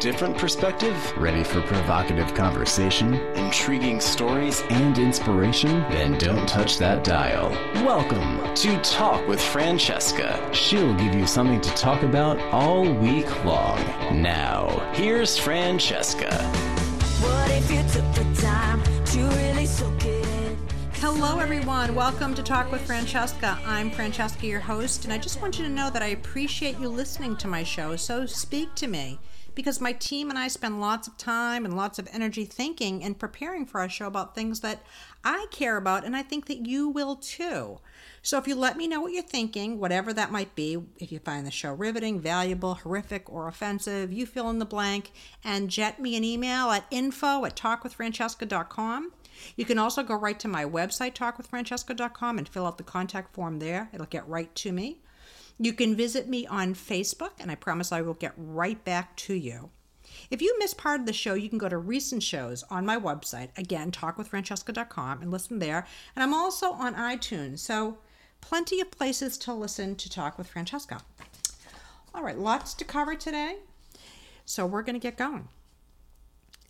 different perspective? Ready for provocative conversation, intriguing stories, and inspiration? Then don't touch that dial. Welcome to Talk with Francesca. She'll give you something to talk about all week long. Now, here's Francesca. What if you took the time to really soak it? Hello, everyone. Welcome to Talk with Francesca. I'm Francesca, your host, and I just want you to know that I appreciate you listening to my show. So speak to me because my team and I spend lots of time and lots of energy thinking and preparing for our show about things that I care about, and I think that you will too. So if you let me know what you're thinking, whatever that might be, if you find the show riveting, valuable, horrific, or offensive, you fill in the blank and jet me an email at info at talkwithfrancesca.com. You can also go right to my website, talkwithfrancesca.com, and fill out the contact form there. It'll get right to me. You can visit me on Facebook, and I promise I will get right back to you. If you missed part of the show, you can go to recent shows on my website, again, talkwithfrancesca.com, and listen there. And I'm also on iTunes, so plenty of places to listen to Talk with Francesca. All right, lots to cover today, so we're going to get going.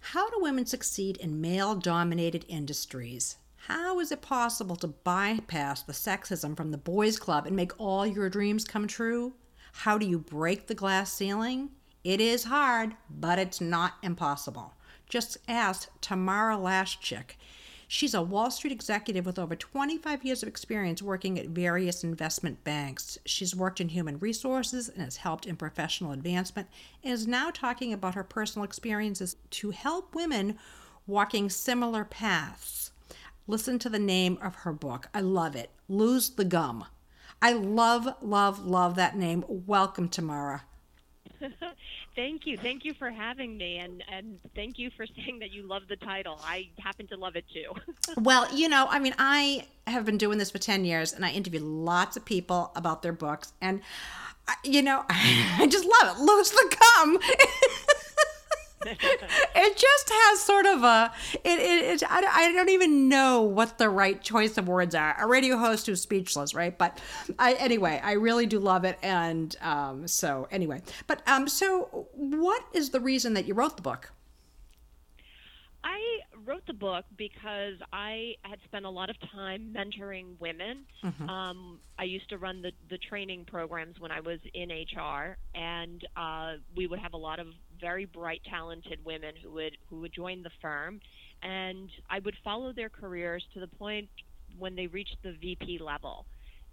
How do women succeed in male dominated industries? How is it possible to bypass the sexism from the boys' club and make all your dreams come true? How do you break the glass ceiling? It is hard, but it's not impossible. Just ask Tamara Lashchyk. She's a Wall Street executive with over 25 years of experience working at various investment banks. She's worked in human resources and has helped in professional advancement and is now talking about her personal experiences to help women walking similar paths. Listen to the name of her book. I love it. Lose the Gum. I love, love, love that name. Welcome, Tamara. thank you. Thank you for having me and and thank you for saying that you love the title. I happen to love it too. well, you know, I mean, I have been doing this for 10 years and I interview lots of people about their books and you know, I just love it. Lose the gum. it just has sort of a it, it, it I, I don't even know what the right choice of words are. A radio host who's speechless right? But i anyway i really do love it. And um, so anyway but um so what is the reason that you wrote the book? I wrote the book because I had spent a lot of time mentoring women. Mm-hmm. Um, I used to run the, the training programs when I was in HR, and uh, we would have a lot of very bright, talented women who would who would join the firm, and I would follow their careers to the point when they reached the VP level,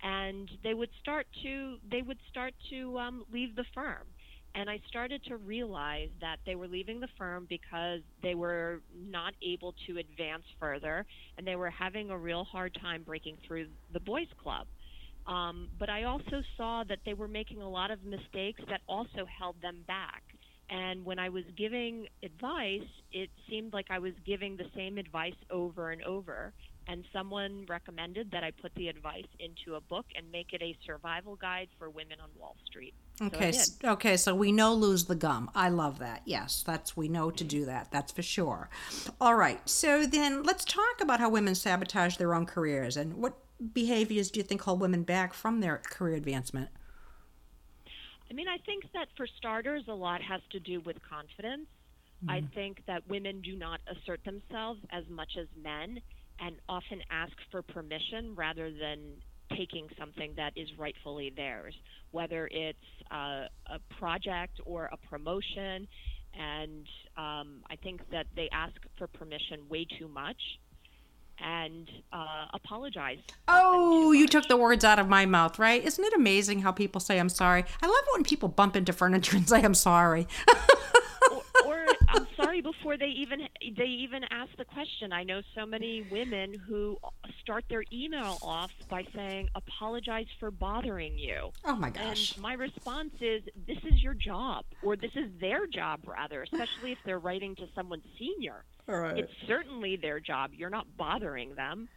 and they would start to they would start to um, leave the firm and I started to realize that they were leaving the firm because they were not able to advance further and they were having a real hard time breaking through the boys club. Um, but I also saw that they were making a lot of mistakes that also held them back. And when I was giving advice, it seemed like I was giving the same advice over and over and someone recommended that I put the advice into a book and make it a survival guide for women on Wall Street. Okay, so okay, so we know lose the gum. I love that. Yes, that's we know to do that. That's for sure. All right. So then let's talk about how women sabotage their own careers and what behaviors do you think hold women back from their career advancement? I mean, I think that for starters a lot has to do with confidence. Mm-hmm. I think that women do not assert themselves as much as men and often ask for permission rather than taking something that is rightfully theirs, whether it's uh, a project or a promotion. And um, I think that they ask for permission way too much and uh, apologize. Oh, you took the words out of my mouth, right? Isn't it amazing how people say I'm sorry? I love it when people bump into furniture and say I'm sorry. sorry before they even they even ask the question. I know so many women who start their email off by saying apologize for bothering you. Oh my gosh. And my response is this is your job or this is their job rather, especially if they're writing to someone senior. Right. It's certainly their job. You're not bothering them.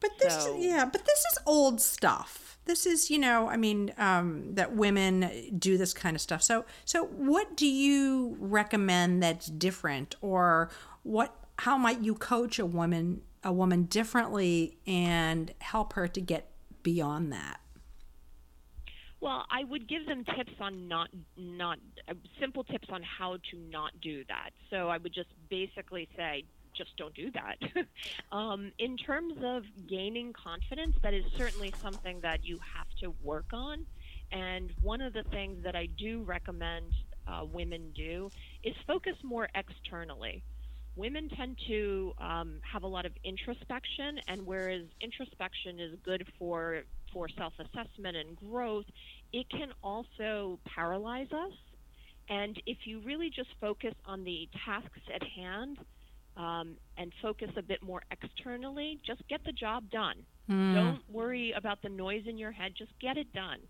But this, so, yeah, but this is old stuff. This is, you know, I mean, um, that women do this kind of stuff. So, so what do you recommend that's different, or what? How might you coach a woman, a woman differently, and help her to get beyond that? Well, I would give them tips on not not uh, simple tips on how to not do that. So I would just basically say just don't do that. um, in terms of gaining confidence, that is certainly something that you have to work on. And one of the things that I do recommend uh, women do is focus more externally. Women tend to um, have a lot of introspection, and whereas introspection is good for for self-assessment and growth, it can also paralyze us. And if you really just focus on the tasks at hand um, and focus a bit more externally, just get the job done. Don't worry about the noise in your head. Just get it done.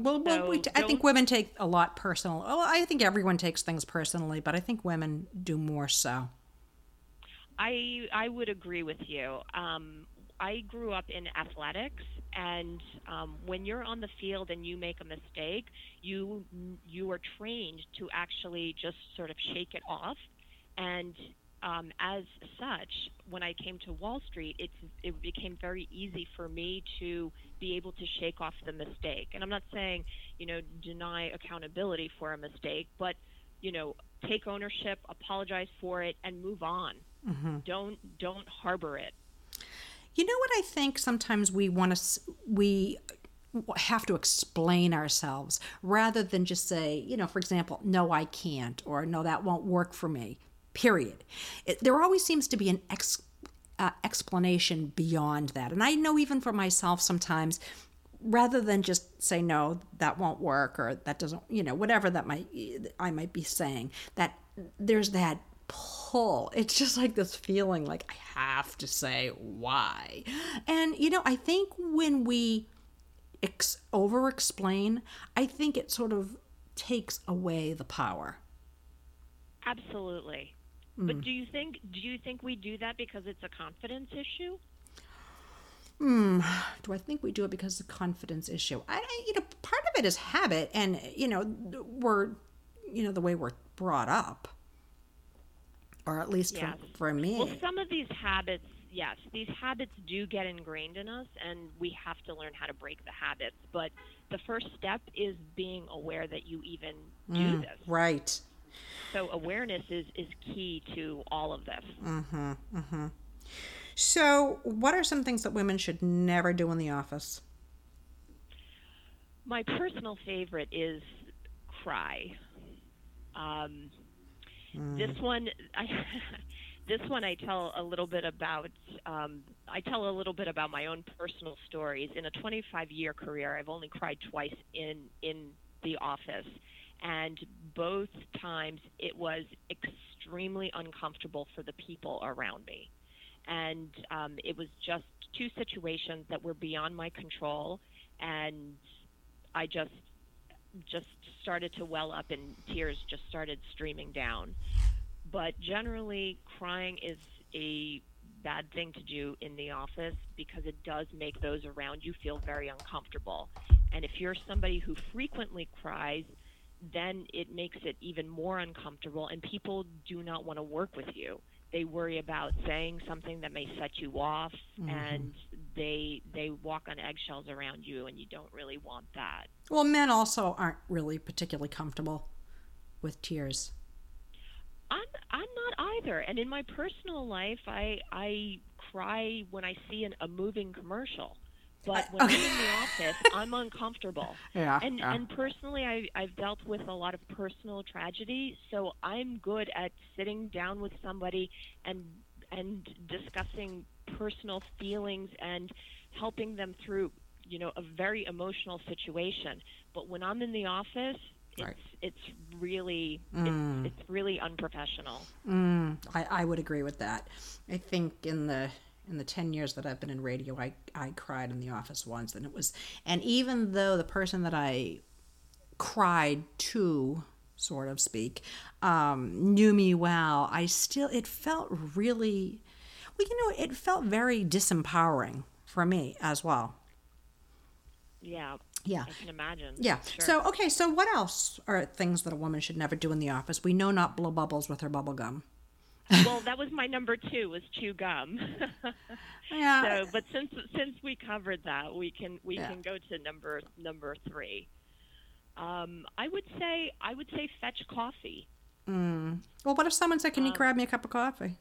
Well, well we t- I think women take a lot personal. Well, I think everyone takes things personally, but I think women do more so. I I would agree with you. Um, I grew up in athletics, and um, when you're on the field and you make a mistake, you you are trained to actually just sort of shake it off. And um, as such, when I came to Wall Street, it's it became very easy for me to be able to shake off the mistake. And I'm not saying you know deny accountability for a mistake, but you know take ownership, apologize for it, and move on. Don't don't harbor it. You know what I think sometimes we want to we have to explain ourselves rather than just say, you know, for example, no I can't or no that won't work for me. Period. It, there always seems to be an ex, uh, explanation beyond that. And I know even for myself sometimes rather than just say no that won't work or that doesn't you know whatever that might i might be saying that there's that pull it's just like this feeling like i have to say why and you know i think when we ex- over explain i think it sort of takes away the power Absolutely. Hmm. But do you think do you think we do that because it's a confidence issue? do I think we do it because of the confidence issue? I, I- you know, part of it is habit, and you know, we're, you know, the way we're brought up, or at least Yes. for, for me. Well, some of these habits, yes, these habits do get ingrained in us, and we have to learn how to break the habits. But the first step is being aware that you even do this. right. So awareness is is key to all of this. So, what are some things that women should never do in the office? My personal favorite is cry. Um, This one, I, this one I tell a little bit about. Um, I tell a little bit about my own personal stories. In a 25-year career, I've only cried twice in in the office, and both times it was extremely uncomfortable for the people around me. And um, it was just two situations that were beyond my control and i just just started to well up and tears just started streaming down. But generally crying is a bad thing to do in the office because it does make those around you feel very uncomfortable. And if you're somebody who frequently cries then it makes it even more uncomfortable and people do not want to work with you. They worry about saying something that may set you off mm-hmm. and they they walk on eggshells around you and you don't really want that. Well, men also aren't really particularly comfortable with tears. i'm i'm not either and in my personal life i i cry when i see an, a moving commercial but when i'm in the office i'm uncomfortable Yeah, and yeah. and personally I, i've dealt with a lot of personal tragedy so i'm good at sitting down with somebody and and discussing personal feelings and helping them through you know a very emotional situation but when i'm in the office it's Right. it's really it's, mm. it's really unprofessional mm. I, I would agree with that. I think in the in the ten years that I've been in radio, I I cried in the office once, and it was and even though the person that I cried to, sort of speak, um, knew me well, I still it felt really, well, you know, it felt very disempowering for me as well. yeah Yeah. i can imagine Yeah. Sure. So okay. So what else are things that a woman should never do in the office? We know not blow bubbles with her bubble gum. Well, that was my number two was chew gum. Yeah. so, but since since we covered that, we can we Yeah. can go to number number three. Um, I would say I would say fetch coffee. Mm. Well, what if someone said, "Can you Um, grab me a cup of coffee?"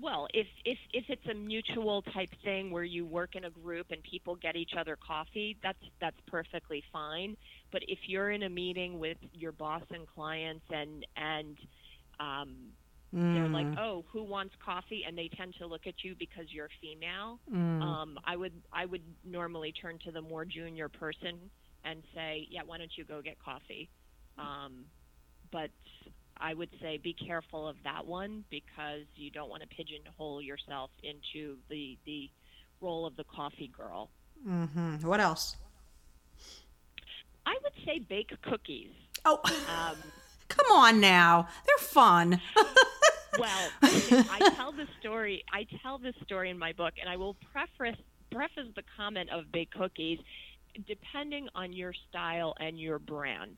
Well, if if if it's a mutual type thing where you work in a group and people get each other coffee, that's that's perfectly fine. But if you're in a meeting with your boss and clients and and um, they're like, Mm. "Oh, who wants coffee?" and they tend to look at you because you're female. Mm. Um, I would I would normally turn to the more junior person and say, "Yeah, why don't you go get coffee?" Um, but I would say be careful of that one because you don't want to pigeonhole yourself into the the role of the coffee girl. hmm What else? I would say bake cookies. Oh, Um, come on now. They're fun. well, I tell the story. I tell this story in my book, and I will preface preface the comment of bake cookies, depending on your style and your brand.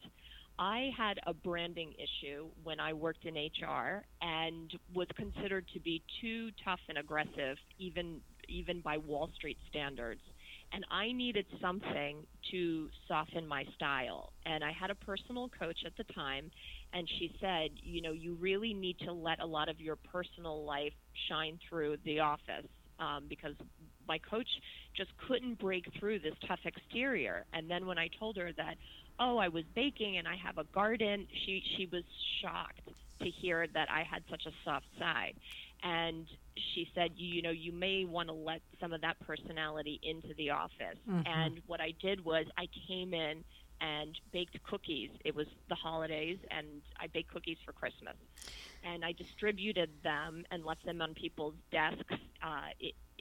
I had a branding issue when I worked in HR and was considered to be too tough and aggressive, even even by Wall Street standards. And I needed something to soften my style. And I had a personal coach at the time, and she said, you know, you really need to let a lot of your personal life shine through the office um, because my coach just couldn't break through this tough exterior. And then when I told her that, oh, I was baking and I have a garden, she she was shocked to hear that I had such a soft side. And she said, you know, you may want to let some of that personality into the office. And what I did was I came in and baked cookies. It was the holidays, and I baked cookies for Christmas. And I distributed them and left them on people's desks uh,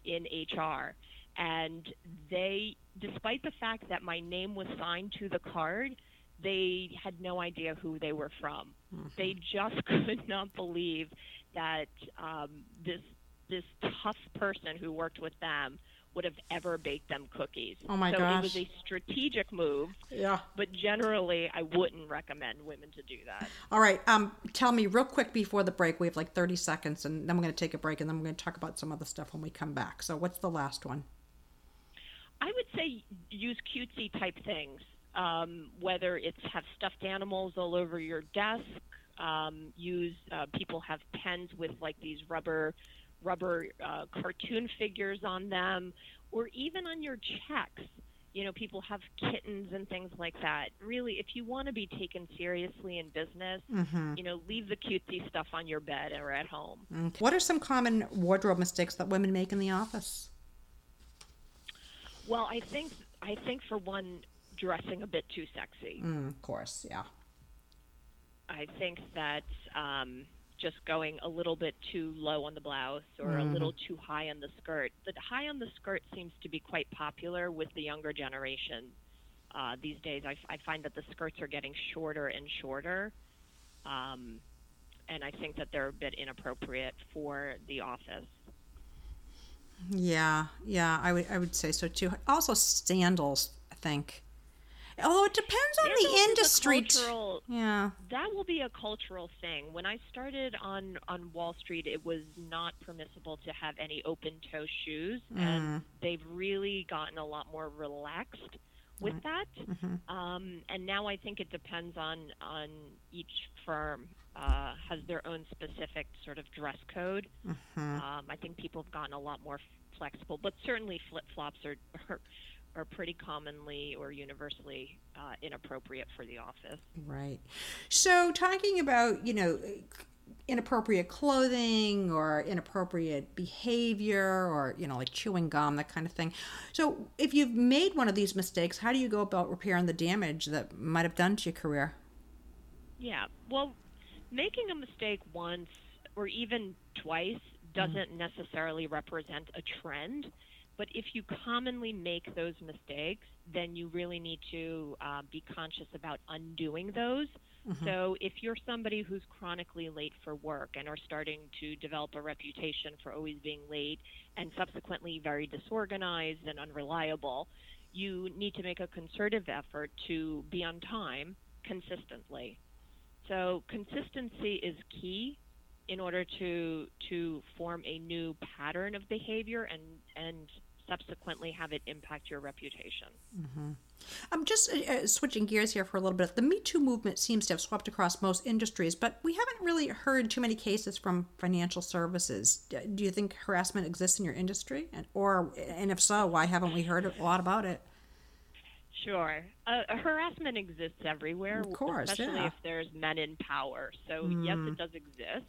in HR. And they, despite the fact that my name was signed to the card, they had no idea who they were from. They just could not believe that um, this this tough person who worked with them would have ever baked them cookies. Oh my so it was a strategic move, yeah. but generally I wouldn't recommend women to do that. All right. Um, tell me real quick before the break. We have like 30 seconds, and then we're going to take a break, and then we're going to talk about some other stuff when we come back. So, what's the last one? I would say use cutesy type things, um, whether it's have stuffed animals all over your desk. Um, use uh, people have pens with like these rubber rubber uh, cartoon figures on them, or even on your checks. You know, people have kittens and things like that. Really, if you want to be taken seriously in business, you know, leave the cutesy stuff on your bed or at home. Okay. What are some common wardrobe mistakes that women make in the office? Well, I think I think for one, dressing a bit too sexy. Mm, of course, yeah. I think that um, just going a little bit too low on the blouse or a little too high on the skirt. The high on the skirt seems to be quite popular with the younger generation uh, these days. I, I find that the skirts are getting shorter and shorter, um, and I think that they're a bit inappropriate for the office. Yeah, yeah, I would I would say so too. Also sandals, I think. Although it depends on Sandals the industry. cultural- yeah. that will be a cultural thing. When I started on on Wall Street, it was not permissible to have any open toe shoes, and they've really gotten a lot more relaxed with that. Um, and now I think it depends on on each firm uh, has their own specific sort of dress code. Um, I think people have gotten a lot more flexible, but certainly flip flops are. are are pretty commonly or universally uh, inappropriate for the office. Right. So, talking about, you know, inappropriate clothing or inappropriate behavior or, you know, like chewing gum, that kind of thing. So, if you've made one of these mistakes, how do you go about repairing the damage that might have done to your career? Yeah. Well, making a mistake once or even twice doesn't necessarily represent a trend. But if you commonly make those mistakes, then you really need to uh, be conscious about undoing those. So if you're somebody who's chronically late for work and are starting to develop a reputation for always being late and subsequently very disorganized and unreliable, you need to make a concerted effort to be on time consistently. So consistency is key in order to to form a new pattern of behavior and and subsequently have it impact your reputation. I'm just uh, uh, switching gears here for a little bit. The Me Too movement seems to have swept across most industries, but we haven't really heard too many cases from financial services. Do you think harassment exists in your industry, and or and if so, why haven't we heard a lot about it? Sure. Uh, harassment exists everywhere, Of course, especially yeah. if there's men in power. So, yes, it does exist.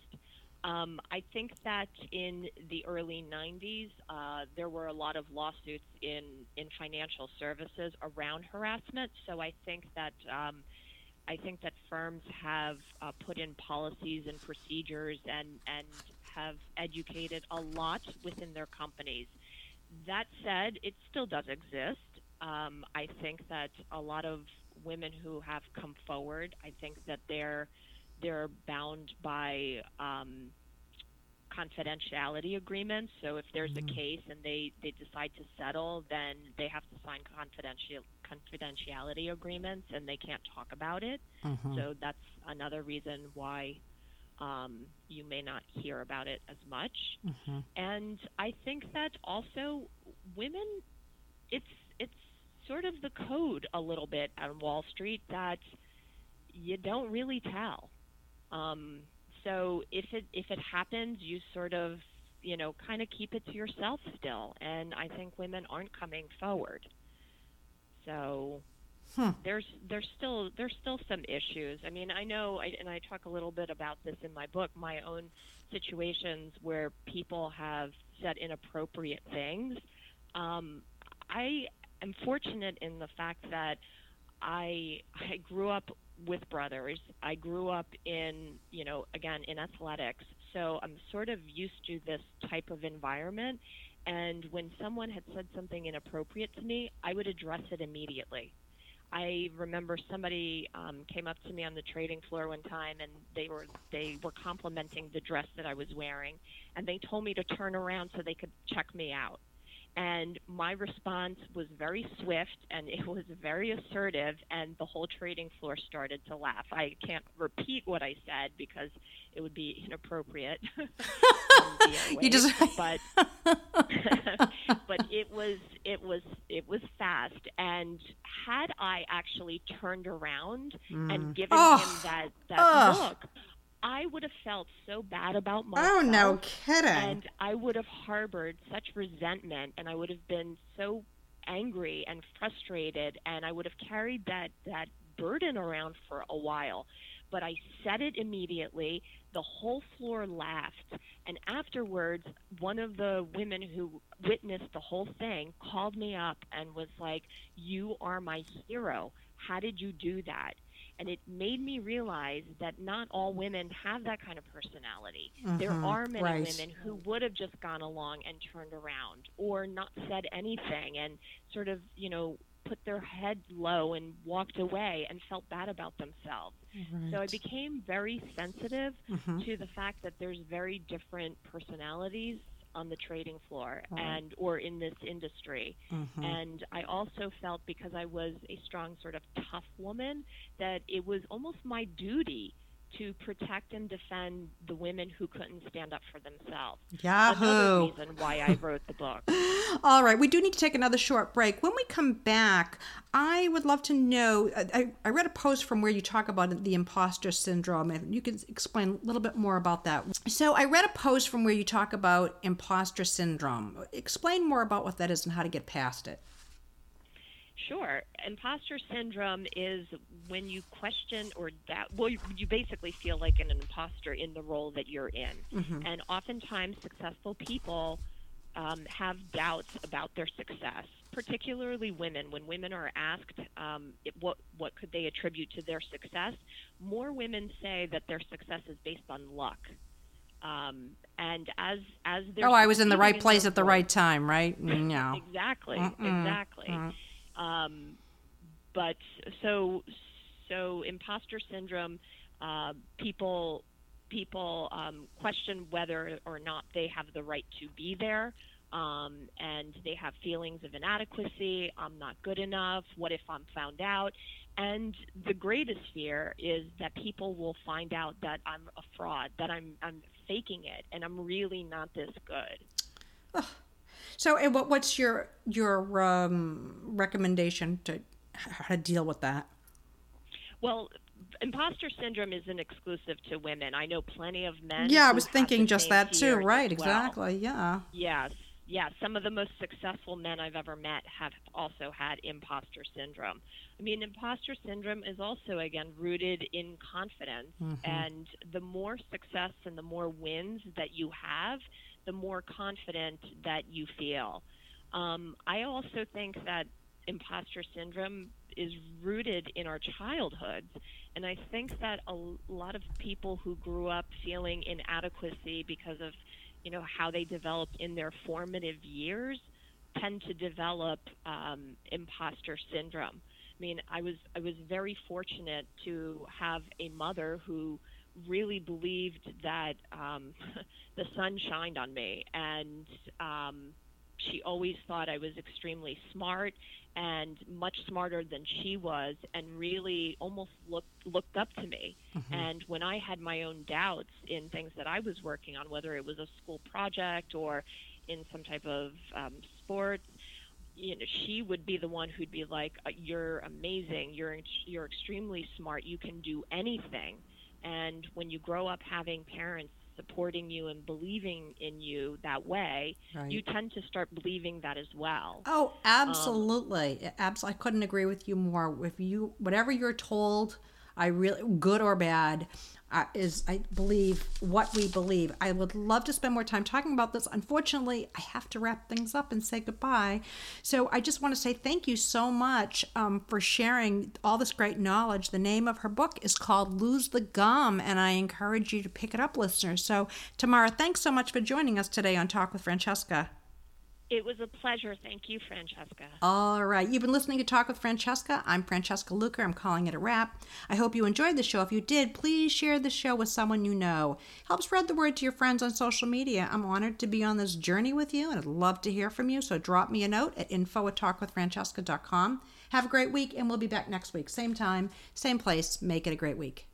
Um, I think that in the early 90s, uh, there were a lot of lawsuits in, in financial services around harassment. So, I think that. Um, I think that firms have uh, put in policies and procedures and, and have educated a lot within their companies. That said, it still does exist. Um, I think that a lot of women who have come forward, I think that they're they're bound by um, confidentiality agreements. So if there's a case and they, they decide to settle, then they have to sign confidential confidentiality agreements and they can't talk about it. So that's another reason why um, you may not hear about it as much. And I think that also women, it's it's sort of the code a little bit on Wall Street that you don't really tell. Um, so if it if it happens, you sort of you know kind of keep it to yourself still. And I think women aren't coming forward. So there's there's still there's still some issues. I mean, I know, I, and I talk a little bit about this in my book. My own situations where people have said inappropriate things. Um, I am fortunate in the fact that I I grew up with brothers. I grew up in you know again in athletics, so I'm sort of used to this type of environment. And when someone had said something inappropriate to me, I would address it immediately. I remember somebody um, came up to me on the trading floor one time, and they were they were complimenting the dress that I was wearing, and they told me to turn around so they could check me out. And my response was very swift and it was very assertive, and the whole trading floor started to laugh. I can't repeat what I said because it would be inappropriate. Um, on You just- but but it was it was it was fast and had i actually turned around and mm. given Oh. him that that Ugh. look i would have felt so bad about Oh myself no, kidding! and i would have harbored such resentment and i would have been so angry and frustrated and i would have carried that that burden around for a while. But i said it immediately. The whole floor laughed. And afterwards one of the women who witnessed the whole thing called me up and was like you are my hero. How did you do that and it made me realize that not all women have that kind of personality. There mm-hmm. are many right. women who would have just gone along and turned around or not said anything and sort of, you know, put their head low and walked away and felt bad about themselves. So I became very sensitive mm-hmm. to the fact that there's very different personalities on the trading floor and or in this industry. Mm-hmm. And I also felt because I was a strong sort of tough woman that it was almost my duty to protect and defend the women who couldn't stand up for themselves. Another Yahoo! reason why I wrote the book. All right, we do need to take another short break. When we come back, I would love to know. I, I read a post from where you talk about the imposter syndrome, and you can explain a little bit more about that. So, I read a post from where you talk about imposter syndrome. Explain more about what that is and how to get past it. Sure. Imposter syndrome is when you question or doubt, well, you, you basically feel like an imposter in the role that you're in. And oftentimes, successful people um, have doubts about their success, particularly women. When women are asked um, it, what, what could they attribute to their success, more women say that their success is based on luck. Um, and as as they're Oh, I was in the right place at the right time, right? No. Exactly, exactly. Um, but so so imposter syndrome, uh, people people um, question whether or not they have the right to be there, um, and they have feelings of inadequacy. I'm not good enough. What if I'm found out? And the greatest fear is that people will find out that I'm a fraud, that I'm I'm faking it, and I'm really not this good. So, and what what's your your um, recommendation to how to deal with that? Well, imposter syndrome isn't exclusive to women. I know plenty of men. Yeah, I was thinking just that too. Right, well. exactly. Yeah. Yes, yes. Some of the most successful men I've ever met have also had imposter syndrome. I mean, imposter syndrome is also, again, rooted in confidence. And the more success and the more wins that you have, the more confident that you feel. Um, I also think that imposter syndrome is rooted in our childhoods. And I think that a lot of people who grew up feeling inadequacy because of, you know, how they develop in their formative years tend to develop um, imposter syndrome. I mean, I was I was very fortunate to have a mother who really believed that um, the sun shined on me, and um, she always thought I was extremely smart and much smarter than she was, and really almost looked looked up to me. And when I had my own doubts in things that I was working on, whether it was a school project or in some type of um, sports, you know, she would be the one who'd be like, uh, "You're amazing. You're you're extremely smart. You can do anything." And when you grow up having parents supporting you and believing in you that way, Right. you tend to start believing that as well. Oh, um, absolutely. Abs- I couldn't agree with you more. If you, whatever you're told, I really, good or bad, uh, is, I believe, what we believe. I would love to spend more time talking about this. Unfortunately, I have to wrap things up and say goodbye. So I just want to say thank you so much um, for sharing all this great knowledge. The name of her book is called Lose the Gum, and I encourage you to pick it up, listeners. So, Tamara, thanks so much for joining us today on Talk with Francesca. It was a pleasure. Thank you, Francesca. All right. You've been listening to Talk with Francesca. I'm Francesca Luker. I'm calling it a wrap. I hope you enjoyed the show. If you did, please share the show with someone you know. Help spread the word to your friends on social media. I'm honored to be on this journey with you and I'd love to hear from you. So drop me a note at info at talkwithfrancesca.com. Have a great week and we'll be back next week. Same time, same place. Make it a great week.